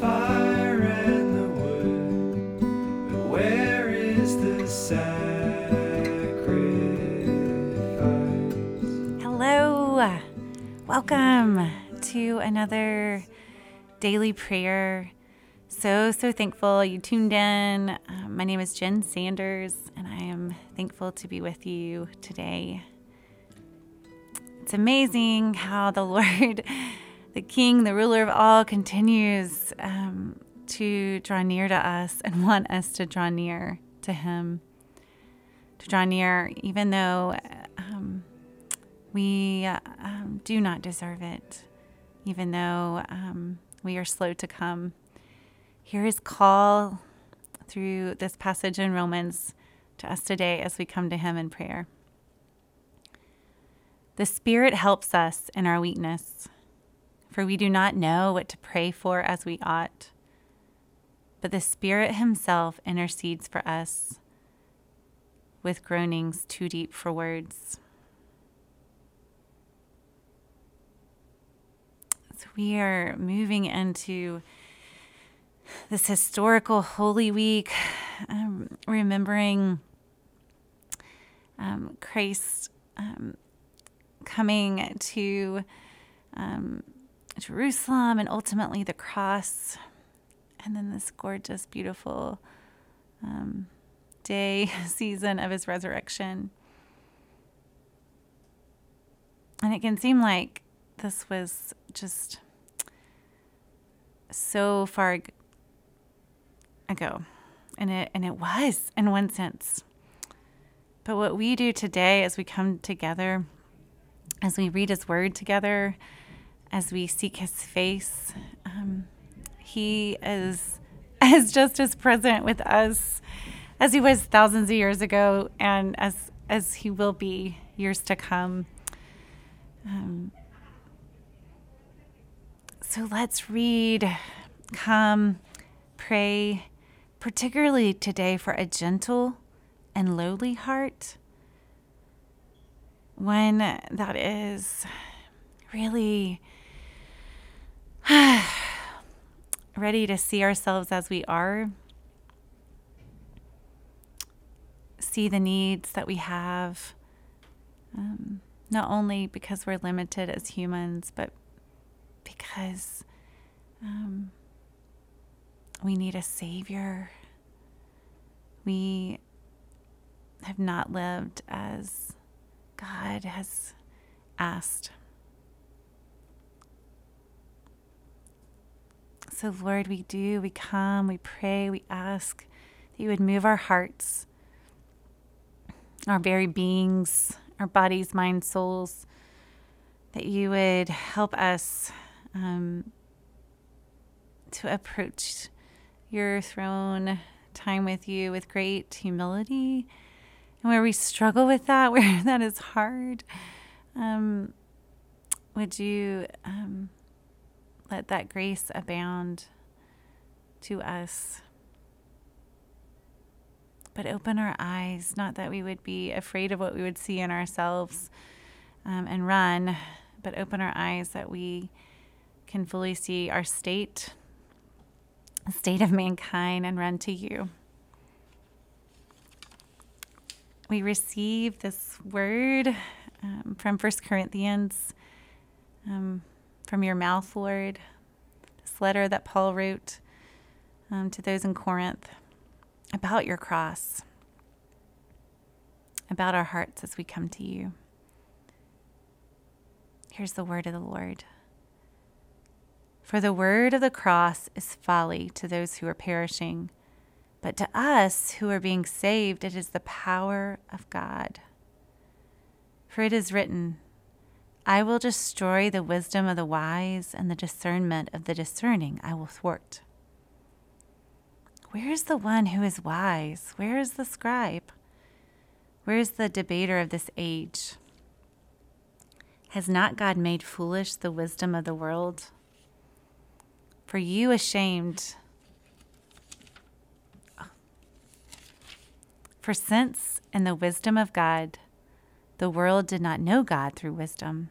fire and the wood, where is the? Hello. Welcome to another daily prayer. So, so thankful you tuned in. Um, my name is Jen Sanders, and I am thankful to be with you today. It's amazing how the Lord, the King, the ruler of all, continues um, to draw near to us and want us to draw near to Him. To draw near, even though um, we um, do not deserve it, even though um, we are slow to come. Hear his call through this passage in Romans to us today as we come to him in prayer. The Spirit helps us in our weakness, for we do not know what to pray for as we ought. But the Spirit Himself intercedes for us with groanings too deep for words. So we are moving into this historical Holy Week, um, remembering um, Christ um, coming to um, Jerusalem and ultimately the cross, and then this gorgeous, beautiful um, day, season of his resurrection. And it can seem like this was just so far ago. And it and it was in one sense. But what we do today as we come together, as we read his word together, as we seek his face, um, he is is just as present with us as he was thousands of years ago and as as he will be years to come. Um, so let's read, come, pray, particularly today for a gentle and lowly heart. One that is really ready to see ourselves as we are, see the needs that we have, um, not only because we're limited as humans, but because um, we need a Savior. We have not lived as God has asked. So, Lord, we do, we come, we pray, we ask that you would move our hearts, our very beings, our bodies, minds, souls, that you would help us um, to approach your throne time with you with great humility. And where we struggle with that, where that is hard, um, would you um, let that grace abound to us? But open our eyes, not that we would be afraid of what we would see in ourselves um, and run, but open our eyes that we can fully see our state, the state of mankind, and run to you. We receive this word um, from First Corinthians, um, from your mouth, Lord, this letter that Paul wrote um, to those in Corinth about your cross, about our hearts as we come to you. Here's the word of the Lord. For the word of the cross is folly to those who are perishing, but to us who are being saved, it is the power of God. For it is written, I will destroy the wisdom of the wise, and the discernment of the discerning I will thwart. Where is the one who is wise? Where is the scribe? Where is the debater of this age? Has not God made foolish the wisdom of the world? For you ashamed. For since in the wisdom of God, the world did not know God through wisdom,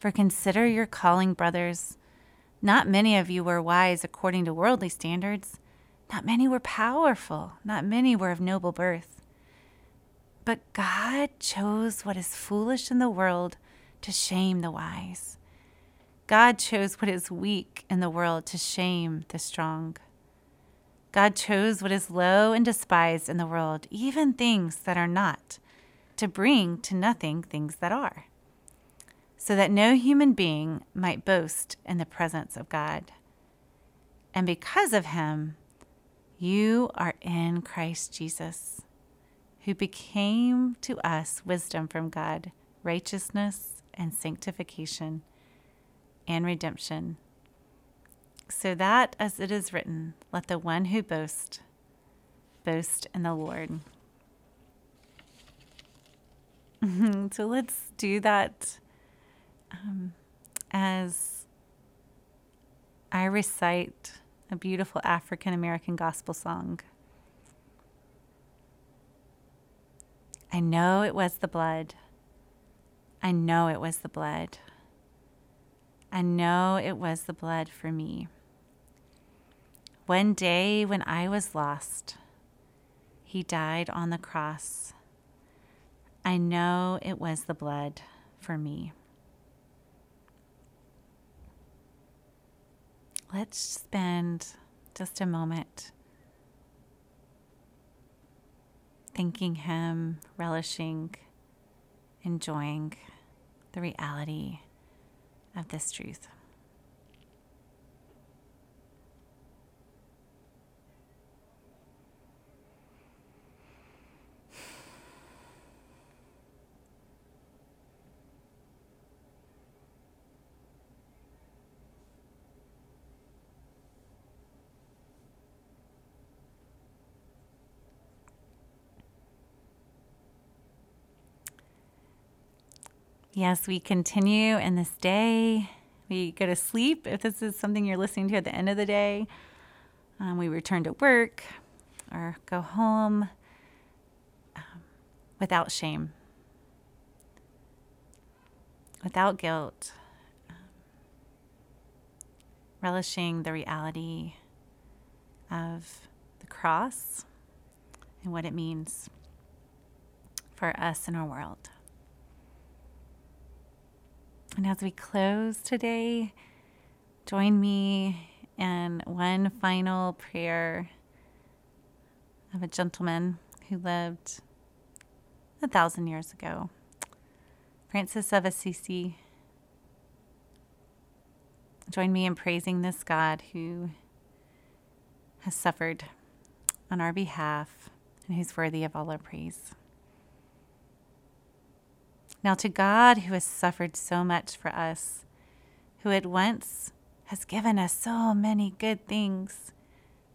For consider your calling, brothers. Not many of you were wise according to worldly standards. Not many were powerful. Not many were of noble birth. But God chose what is foolish in the world to shame the wise. God chose what is weak in the world to shame the strong. God chose what is low and despised in the world, even things that are not, to bring to nothing things that are so that no human being might boast in the presence of God. And because of him, you are in Christ Jesus, who became to us wisdom from God, righteousness and sanctification and redemption. So that, as it is written, let the one who boasts boast in the Lord. so let's do that um, as I recite a beautiful African American gospel song. I know it was the blood. I know it was the blood. I know it was the blood for me. One day when I was lost, he died on the cross. I know it was the blood for me. Let's spend just a moment thanking Him, relishing, enjoying the reality of this truth. Yes, we continue in this day. We go to sleep if this is something you're listening to at the end of the day. Um, we return to work or go home um, without shame, without guilt, um, relishing the reality of the cross and what it means for us in our world. And as we close today, join me in one final prayer of a gentleman who lived a thousand years ago, Francis of Assisi. Join me in praising this God who has suffered on our behalf and who's worthy of all our praise. Now, to God who has suffered so much for us, who at once has given us so many good things,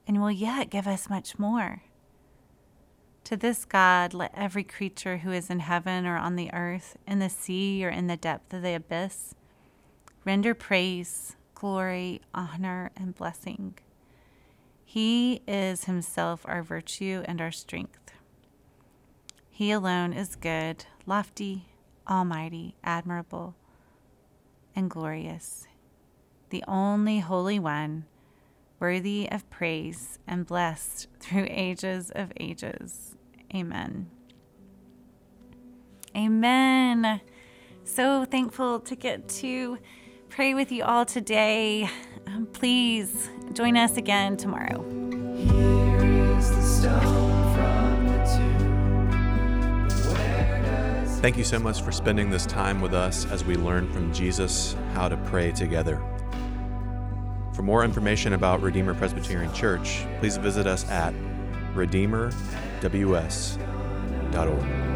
and will yet give us much more. To this God, let every creature who is in heaven or on the earth, in the sea or in the depth of the abyss, render praise, glory, honor, and blessing. He is himself our virtue and our strength. He alone is good, lofty, almighty, admirable, and glorious, the only Holy One, worthy of praise and blessed through ages of ages. Amen. Amen. So thankful to get to pray with you all today. Please join us again tomorrow. Thank you so much for spending this time with us as we learn from Jesus how to pray together. For more information about Redeemer Presbyterian Church, please visit us at redeemerws.org.